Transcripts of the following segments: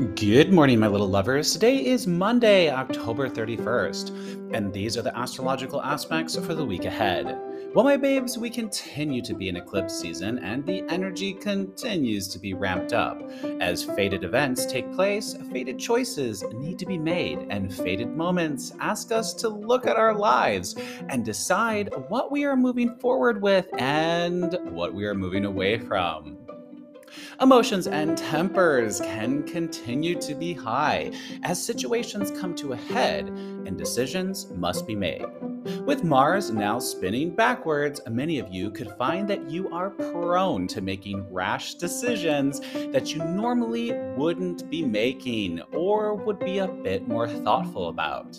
Good morning, my little lovers. Today is Monday, October 31st, and these are the astrological aspects for the week ahead. Well, my babes, we continue to be in eclipse season, and the energy continues to be ramped up. As fated events take place, fated choices need to be made, and fated moments ask us to look at our lives and decide what we are moving forward with and what we are moving away from. Emotions and tempers can continue to be high as situations come to a head and decisions must be made. With Mars now spinning backwards, many of you could find that you are prone to making rash decisions that you normally wouldn't be making or would be a bit more thoughtful about.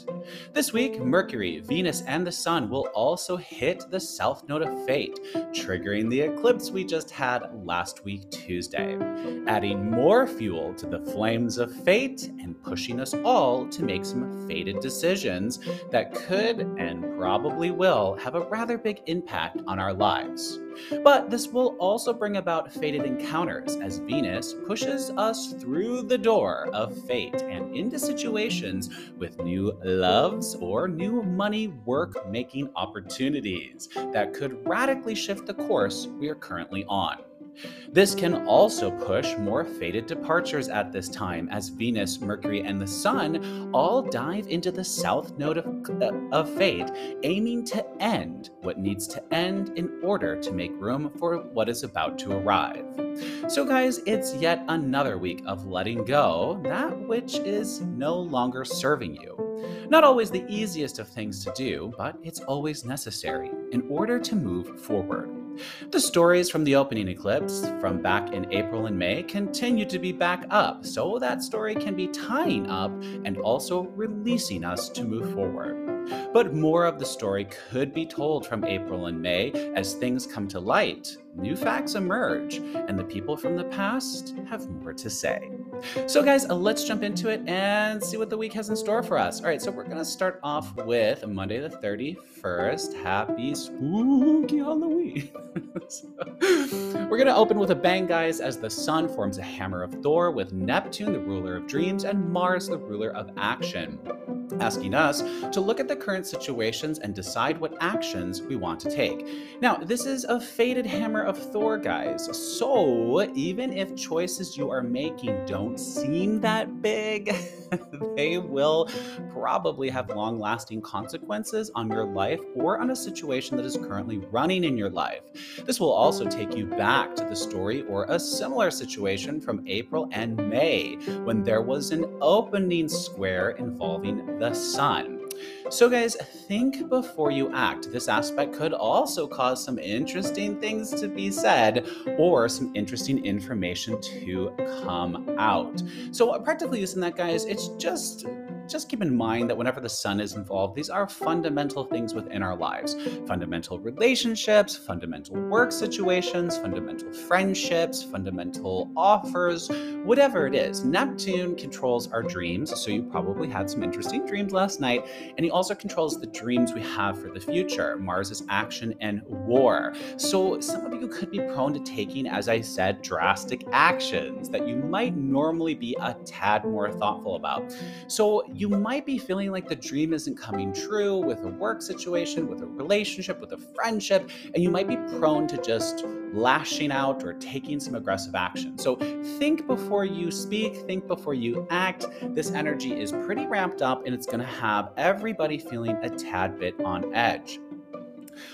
This week, Mercury, Venus, and the Sun will also hit the south node of fate, triggering the eclipse we just had last week, Tuesday, adding more fuel to the flames of fate and pushing us all to make some fated decisions that could and probably will have a rather big impact on our lives. But this will also bring about fated encounters as Venus pushes us through the door of fate and into situations with new loves or new money work making opportunities that could radically shift the course we are currently on. This can also push more fated departures at this time as Venus, Mercury, and the Sun all dive into the south node of, uh, of fate, aiming to end what needs to end in order to make room for what is about to arrive. So, guys, it's yet another week of letting go that which is no longer serving you. Not always the easiest of things to do, but it's always necessary in order to move forward. The stories from the opening eclipse from back in April and May continue to be back up, so that story can be tying up and also releasing us to move forward. But more of the story could be told from April and May as things come to light, new facts emerge, and the people from the past have more to say. So, guys, uh, let's jump into it and see what the week has in store for us. All right, so we're going to start off with Monday the 31st. Happy spooky Halloween. so, we're going to open with a bang, guys, as the sun forms a hammer of Thor with Neptune, the ruler of dreams, and Mars, the ruler of action asking us to look at the current situations and decide what actions we want to take. Now, this is a faded hammer of Thor, guys. So, even if choices you are making don't seem that big, they will probably have long lasting consequences on your life or on a situation that is currently running in your life. This will also take you back to the story or a similar situation from April and May when there was an opening square involving the sun. So, guys, think before you act. This aspect could also cause some interesting things to be said or some interesting information to come out. So, practically using that, guys, it's just just keep in mind that whenever the sun is involved, these are fundamental things within our lives fundamental relationships, fundamental work situations, fundamental friendships, fundamental offers, whatever it is. Neptune controls our dreams, so you probably had some interesting dreams last night, and he also controls the dreams we have for the future. Mars is action and war. So some of you could be prone to taking, as I said, drastic actions that you might normally be a tad more thoughtful about. So you might be feeling like the dream isn't coming true with a work situation, with a relationship, with a friendship, and you might be prone to just lashing out or taking some aggressive action. So think before you speak, think before you act. This energy is pretty ramped up and it's to have everybody feeling a tad bit on edge.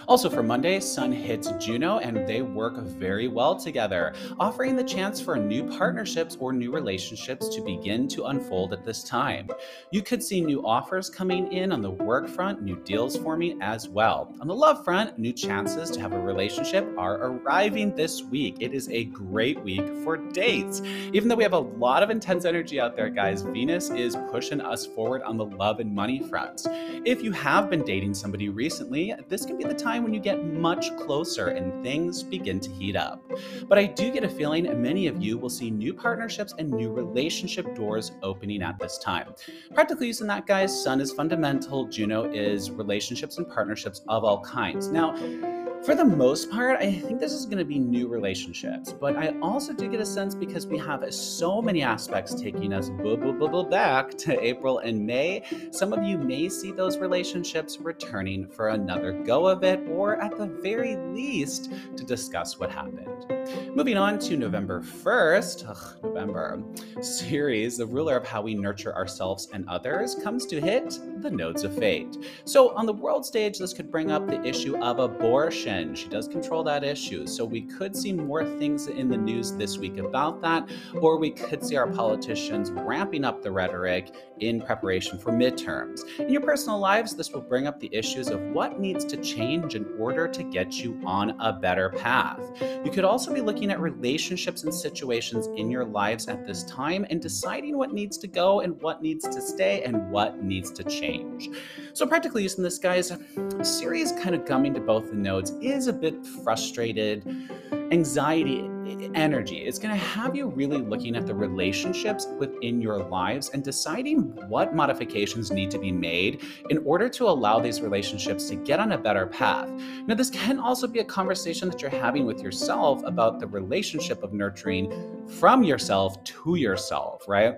Also, for Monday, Sun hits Juno and they work very well together, offering the chance for new partnerships or new relationships to begin to unfold at this time. You could see new offers coming in on the work front, new deals forming as well. On the love front, new chances to have a relationship are arriving this week. It is a great week for dates. Even though we have a lot of intense energy out there, guys, Venus is pushing us forward on the love and money front. If you have been dating somebody recently, this can be the time when you get much closer and things begin to heat up. But I do get a feeling many of you will see new partnerships and new relationship doors opening at this time. Practically using that, guys, Sun is fundamental, Juno is relationships and partnerships of all kinds. Now, For the most part, I think this is going to be new relationships, but I also do get a sense because we have so many aspects taking us back to April and May. Some of you may see those relationships returning for another go of it, or at the very least, to discuss what happened. Moving on to November 1st, ugh, November, Ceres, the ruler of how we nurture ourselves and others, comes to hit the nodes of fate. So, on the world stage, this could bring up the issue of abortion. She does control that issue. So, we could see more things in the news this week about that, or we could see our politicians ramping up the rhetoric in preparation for midterms. In your personal lives, this will bring up the issues of what needs to change in order to get you on a better path. You could also be looking at relationships and situations in your lives at this time and deciding what needs to go and what needs to stay and what needs to change. So, practically using this, guys, Ceres kind of gumming to both the nodes is a bit frustrated anxiety energy. It's going to have you really looking at the relationships within your lives and deciding what modifications need to be made in order to allow these relationships to get on a better path. Now, this can also be a conversation that you're having with yourself about the relationship of nurturing from yourself to yourself, right?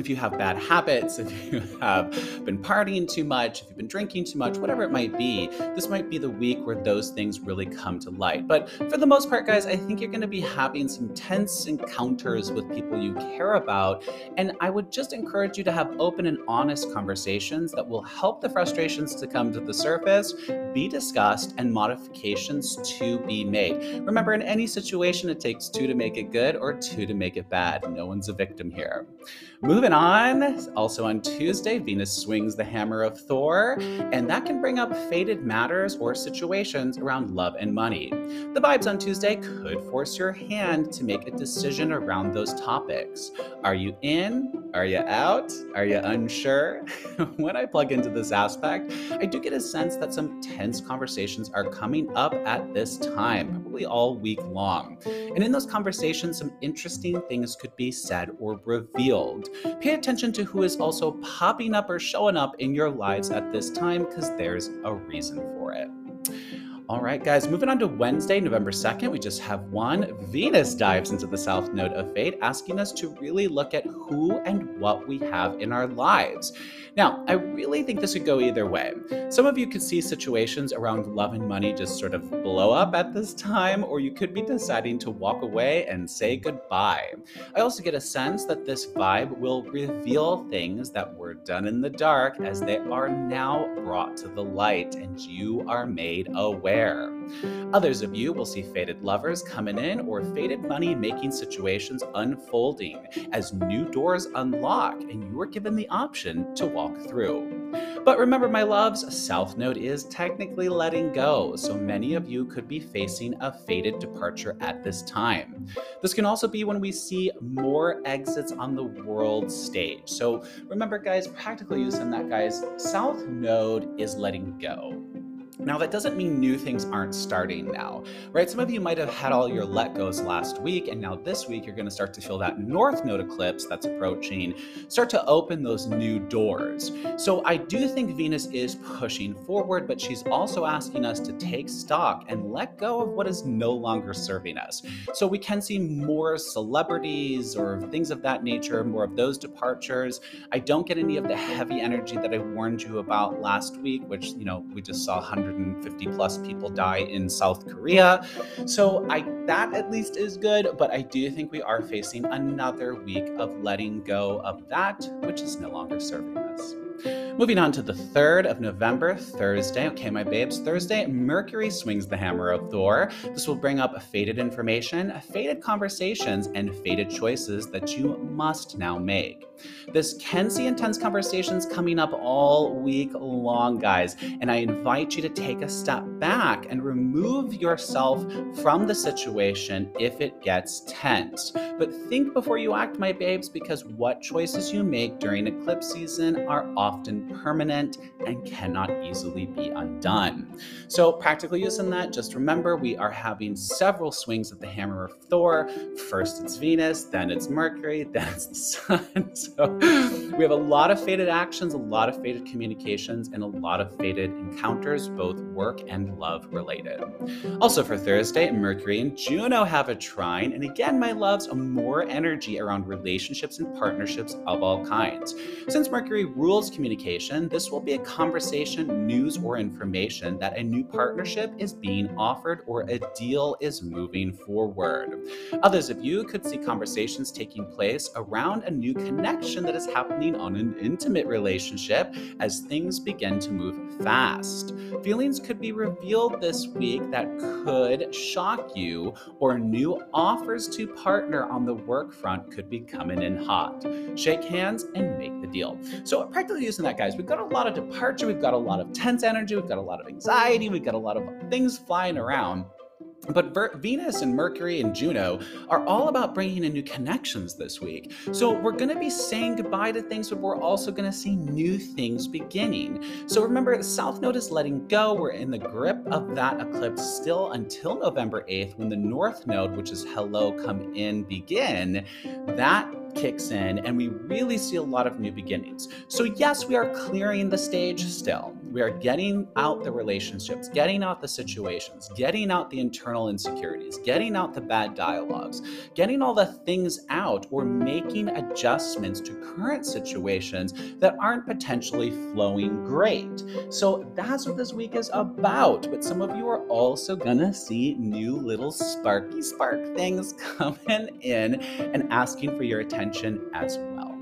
If you have bad habits, if you have been partying too much, if you've been drinking too much, whatever it might be, this might be the week where those things really come to light. But for the most part, guys, I think you're going to be having some tense encounters with people you care about. And I would just encourage you to have open and honest conversations that will help the frustrations to come to the surface, be discussed, and modifications to be made. Remember, in any situation, it takes two to make it good or two to make it bad. No one's a victim here. Moving on, also on Tuesday, Venus swings the hammer of Thor, and that can bring up fated matters or situations around love and money. The vibes on Tuesday could force your hand to make a decision around those topics. Are you in? Are you out? Are you unsure? when I plug into this aspect, I do get a sense that some tense conversations are coming up at this time, probably all week long. And in those conversations, some interesting things could be said or revealed. Pay attention to who is also popping up or showing up in your lives at this time because there's a reason for it. All right, guys, moving on to Wednesday, November 2nd, we just have one. Venus dives into the south node of fate, asking us to really look at who and what we have in our lives. Now, I really think this could go either way. Some of you could see situations around love and money just sort of blow up at this time, or you could be deciding to walk away and say goodbye. I also get a sense that this vibe will reveal things that were done in the dark as they are now brought to the light and you are made aware. Others of you will see faded lovers coming in or faded money making situations unfolding as new doors unlock and you are given the option to walk through. But remember, my loves, South Node is technically letting go, so many of you could be facing a fated departure at this time. This can also be when we see more exits on the world stage. So remember, guys, practical use in that, guys, South Node is letting go. Now, that doesn't mean new things aren't starting now, right? Some of you might have had all your let goes last week, and now this week you're going to start to feel that North Node eclipse that's approaching start to open those new doors. So, I do think Venus is pushing forward, but she's also asking us to take stock and let go of what is no longer serving us. So, we can see more celebrities or things of that nature, more of those departures. I don't get any of the heavy energy that I warned you about last week, which, you know, we just saw 100 150 plus people die in South Korea. So I that at least is good, but I do think we are facing another week of letting go of that which is no longer serving us. Moving on to the 3rd of November, Thursday. Okay, my babes, Thursday, Mercury swings the hammer of Thor. This will bring up faded information, faded conversations, and faded choices that you must now make. This can see intense conversations coming up all week long, guys, and I invite you to take a step back and remove yourself from the situation if it gets tense. But think before you act, my babes, because what choices you make during eclipse season are often permanent and cannot easily be undone. So, practical use in that, just remember we are having several swings of the hammer of Thor. First it's Venus, then it's Mercury, then it's the Sun. so we have a lot of faded actions, a lot of faded communications, and a lot of faded encounters, both work and love related. Also for Thursday, Mercury and Juno have a trine, and again, my loves, more energy around relationships and partnerships of all kinds. Since Mercury rules communication, this will be a conversation, news, or information that a new partnership is being offered or a deal is moving forward. Others of you could see conversations taking place around a new connection that is happening on an intimate relationship as things begin to move fast. Feelings could be revealed this week that could shock you, or new offers to partner on the work front could be coming in hot. Shake hands and make the deal. So, practically using that, guys, we've got a lot of departure, we've got a lot of tense energy, we've got a lot of anxiety, we've got a lot of things flying around. But Ver- Venus and Mercury and Juno are all about bringing in new connections this week. So we're going to be saying goodbye to things, but we're also going to see new things beginning. So remember, the South Node is letting go. We're in the grip of that eclipse still until November 8th when the North Node, which is hello, come in, begin. That kicks in and we really see a lot of new beginnings. So, yes, we are clearing the stage still. We are getting out the relationships, getting out the situations, getting out the internal insecurities, getting out the bad dialogues, getting all the things out or making adjustments to current situations that aren't potentially flowing great. So, that's what this week is about. But some of you are also gonna see new little sparky spark things coming in and asking for your attention as well.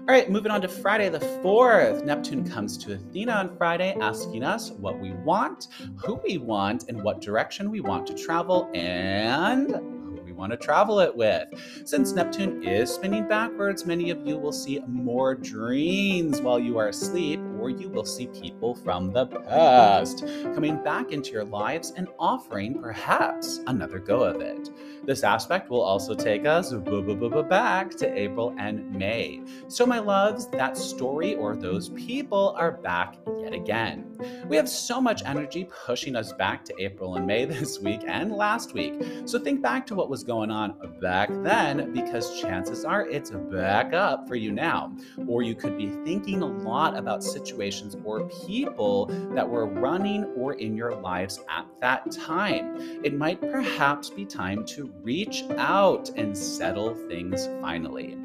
All right, moving on to Friday the 4th. Neptune comes to Athena on Friday asking us what we want, who we want, and what direction we want to travel, and who we want to travel it with. Since Neptune is spinning backwards, many of you will see more dreams while you are asleep, or you will see people from the past coming back into your lives and offering perhaps another go of it. This aspect will also take us back to April and May. So, my loves, that story or those people are back yet again. We have so much energy pushing us back to April and May this week and last week. So, think back to what was going on back then because chances are it's back up for you now. Or you could be thinking a lot about situations or people that were running or in your lives at that time. It might perhaps be time to reach out and settle things finally.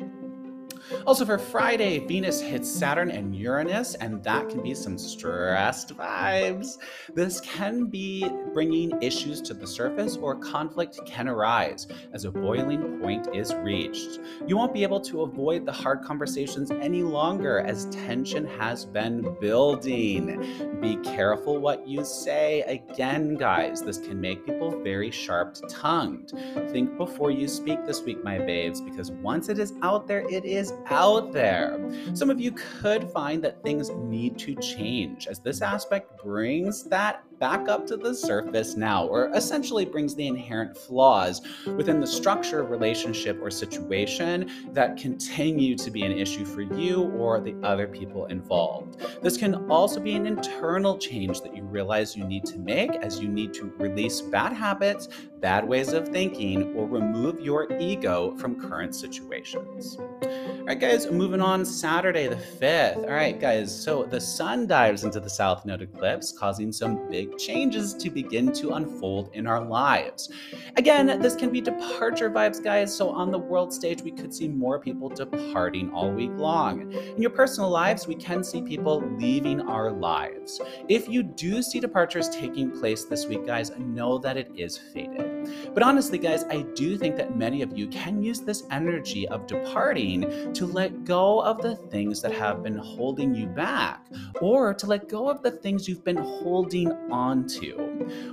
Also, for Friday, Venus hits Saturn and Uranus, and that can be some stressed vibes. This can be bringing issues to the surface, or conflict can arise as a boiling point is reached. You won't be able to avoid the hard conversations any longer as tension has been building. Be careful what you say. Again, guys, this can make people very sharp tongued. Think before you speak this week, my babes, because once it is out there, it is out there. Some of you could find that things need to change, as this aspect brings that back up to the surface now, or essentially brings the inherent flaws within the structure, relationship, or situation that continue to be an issue for you or the other people involved. This can also be an internal change that you realize you need to make as you need to release bad habits, bad ways of thinking, or remove your ego from current situations. All right, guys, moving on Saturday the 5th. All right, guys, so the sun dives into the south node eclipse, causing some big changes to begin to unfold in our lives. Again, this can be departure vibes, guys, so on the world stage, we could see more people departing all week long. In your personal lives, we can see people leaving our lives. If you do see departures taking place this week, guys, know that it is fated. But honestly, guys, I do think that many of you can use this energy of departing to let go of the things that have been holding you back, or to let go of the things you've been holding on to.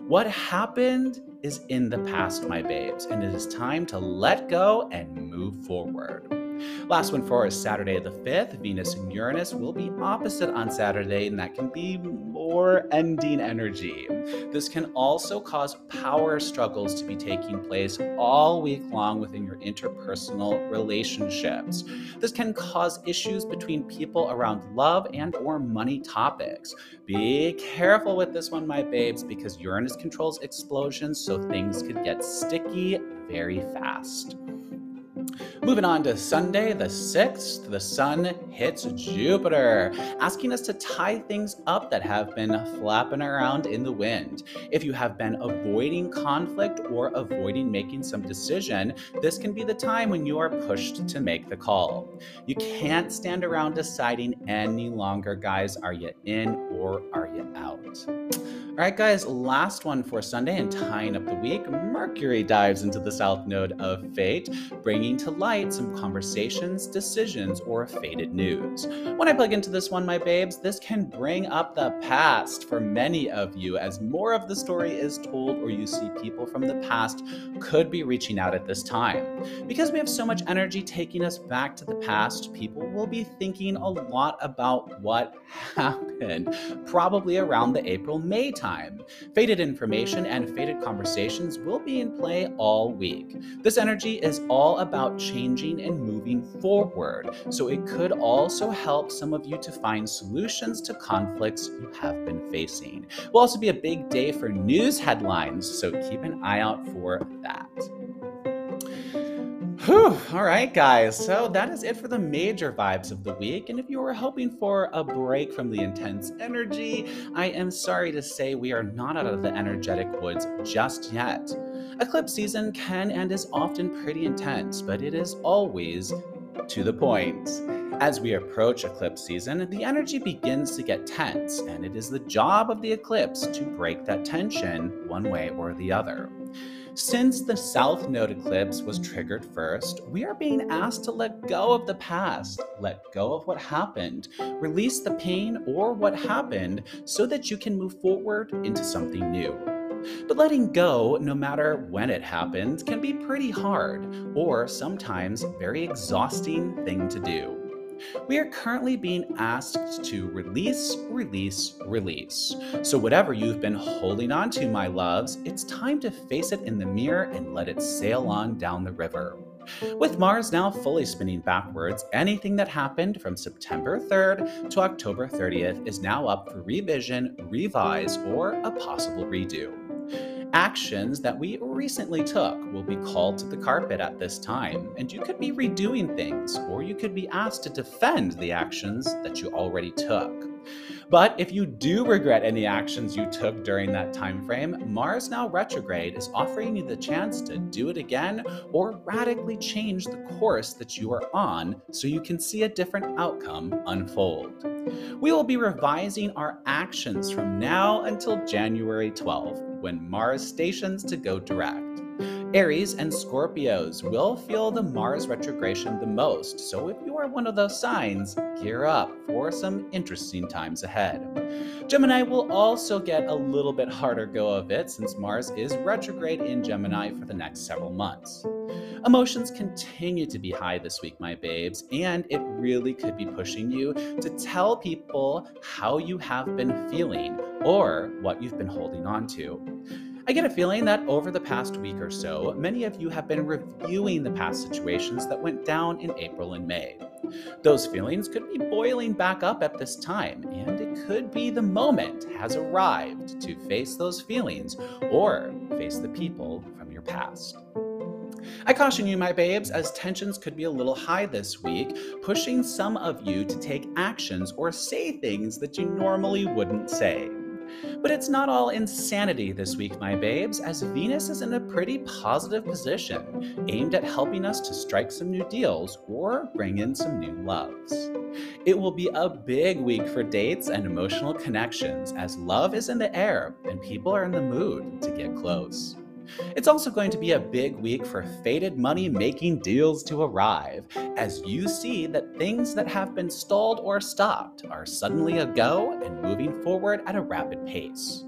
What happened is in the past, my babes, and it is time to let go and move forward. Last one for us, Saturday the 5th. Venus and Uranus will be opposite on Saturday, and that can be more ending energy. This can also cause power struggles to be taking place all week long within your interpersonal relationships. This can cause issues between people around love and or money topics. Be careful with this one, my babes, because Uranus controls explosions, so things could get sticky very fast. Moving on to Sunday, the 6th, the sun hits Jupiter, asking us to tie things up that have been flapping around in the wind. If you have been avoiding conflict or avoiding making some decision, this can be the time when you are pushed to make the call. You can't stand around deciding any longer, guys. Are you in or are you out? All right, guys, last one for Sunday and tying up the week. Mercury dives into the south node of fate, bringing to light some conversations, decisions, or faded news. When I plug into this one, my babes, this can bring up the past for many of you as more of the story is told or you see people from the past could be reaching out at this time. Because we have so much energy taking us back to the past, people will be thinking a lot about what happened, probably around the April May time time. Fated information and faded conversations will be in play all week. This energy is all about changing and moving forward, so it could also help some of you to find solutions to conflicts you have been facing. Will also be a big day for news headlines, so keep an eye out for that. Whew, all right, guys. So that is it for the major vibes of the week. And if you were hoping for a break from the intense energy, I am sorry to say we are not out of the energetic woods just yet. Eclipse season can and is often pretty intense, but it is always to the point. As we approach eclipse season, the energy begins to get tense, and it is the job of the eclipse to break that tension one way or the other. Since the South Node eclipse was triggered first, we are being asked to let go of the past, let go of what happened, release the pain or what happened so that you can move forward into something new. But letting go, no matter when it happens, can be pretty hard, or sometimes very exhausting thing to do. We are currently being asked to release, release, release. So, whatever you've been holding on to, my loves, it's time to face it in the mirror and let it sail on down the river. With Mars now fully spinning backwards, anything that happened from September 3rd to October 30th is now up for revision, revise, or a possible redo. Actions that we recently took will be called to the carpet at this time, and you could be redoing things, or you could be asked to defend the actions that you already took. But if you do regret any actions you took during that time frame, Mars now retrograde is offering you the chance to do it again or radically change the course that you are on so you can see a different outcome unfold. We will be revising our actions from now until January 12th when Mars stations to go direct. Aries and Scorpios will feel the Mars retrogression the most, so if you are one of those signs, gear up for some interesting times ahead. Gemini will also get a little bit harder go of it since Mars is retrograde in Gemini for the next several months. Emotions continue to be high this week, my babes, and it really could be pushing you to tell people how you have been feeling or what you've been holding on to. I get a feeling that over the past week or so, many of you have been reviewing the past situations that went down in April and May. Those feelings could be boiling back up at this time, and it could be the moment has arrived to face those feelings or face the people from your past. I caution you, my babes, as tensions could be a little high this week, pushing some of you to take actions or say things that you normally wouldn't say. But it's not all insanity this week, my babes, as Venus is in a pretty positive position, aimed at helping us to strike some new deals or bring in some new loves. It will be a big week for dates and emotional connections, as love is in the air and people are in the mood to get close. It's also going to be a big week for fated money making deals to arrive, as you see that things that have been stalled or stopped are suddenly a go and moving forward at a rapid pace.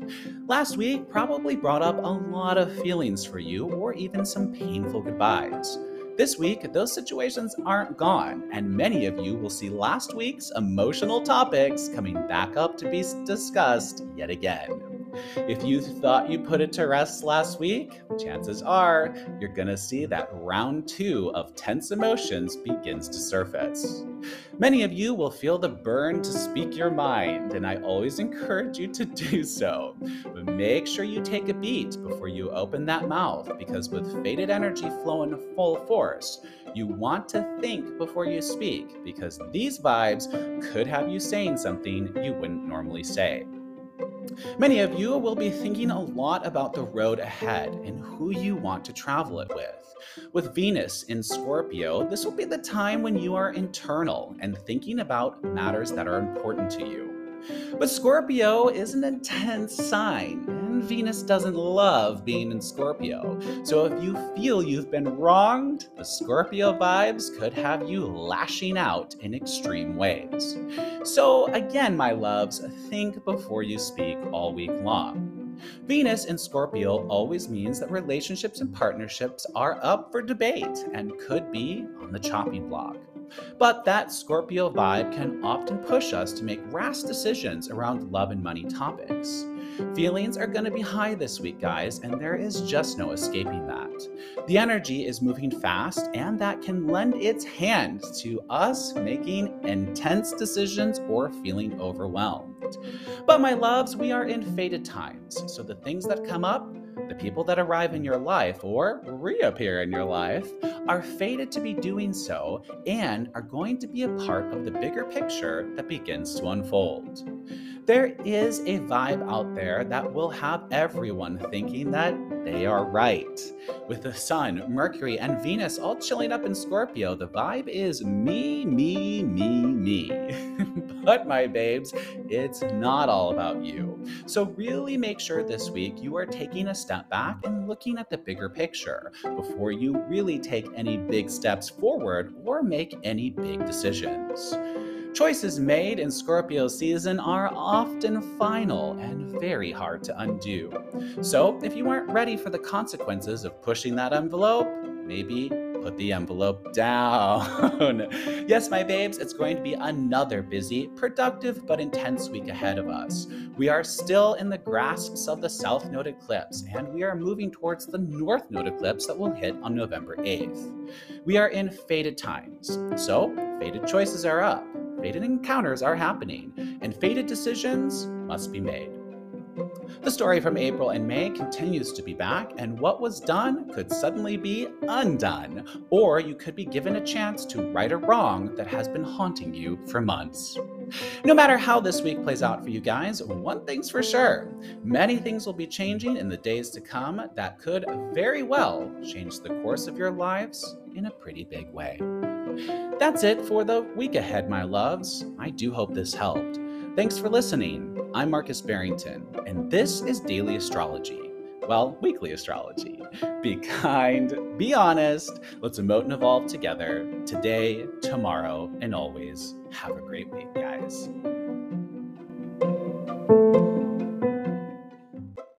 Last week probably brought up a lot of feelings for you, or even some painful goodbyes. This week, those situations aren't gone, and many of you will see last week's emotional topics coming back up to be discussed yet again. If you thought you put it to rest last week, chances are you're gonna see that round two of tense emotions begins to surface. Many of you will feel the burn to speak your mind, and I always encourage you to do so. But make sure you take a beat before you open that mouth, because with fated energy flowing full force, you want to think before you speak, because these vibes could have you saying something you wouldn't normally say. Many of you will be thinking a lot about the road ahead and who you want to travel it with. With Venus in Scorpio, this will be the time when you are internal and thinking about matters that are important to you. But Scorpio is an intense sign, and Venus doesn't love being in Scorpio. So if you feel you've been wronged, the Scorpio vibes could have you lashing out in extreme ways. So again, my loves, think before you speak all week long. Venus in Scorpio always means that relationships and partnerships are up for debate and could be on the chopping block. But that Scorpio vibe can often push us to make rash decisions around love and money topics. Feelings are going to be high this week, guys, and there is just no escaping that. The energy is moving fast, and that can lend its hand to us making intense decisions or feeling overwhelmed. But, my loves, we are in fated times, so the things that come up people that arrive in your life or reappear in your life are fated to be doing so and are going to be a part of the bigger picture that begins to unfold. There is a vibe out there that will have everyone thinking that they are right. With the Sun, Mercury, and Venus all chilling up in Scorpio, the vibe is me, me, me, me. but, my babes, it's not all about you. So, really make sure this week you are taking a step back and looking at the bigger picture before you really take any big steps forward or make any big decisions. Choices made in Scorpio season are often final and very hard to undo. So, if you aren't ready for the consequences of pushing that envelope, maybe put the envelope down. yes, my babes, it's going to be another busy, productive, but intense week ahead of us. We are still in the grasps of the South Node eclipse, and we are moving towards the North Node eclipse that will hit on November 8th. We are in fated times, so fated choices are up. Fated encounters are happening, and fated decisions must be made. The story from April and May continues to be back, and what was done could suddenly be undone, or you could be given a chance to right a wrong that has been haunting you for months. No matter how this week plays out for you guys, one thing's for sure many things will be changing in the days to come that could very well change the course of your lives in a pretty big way. That's it for the week ahead, my loves. I do hope this helped. Thanks for listening. I'm Marcus Barrington, and this is Daily Astrology. Well, weekly astrology. Be kind, be honest, let's emote and evolve together today, tomorrow, and always. Have a great week, guys.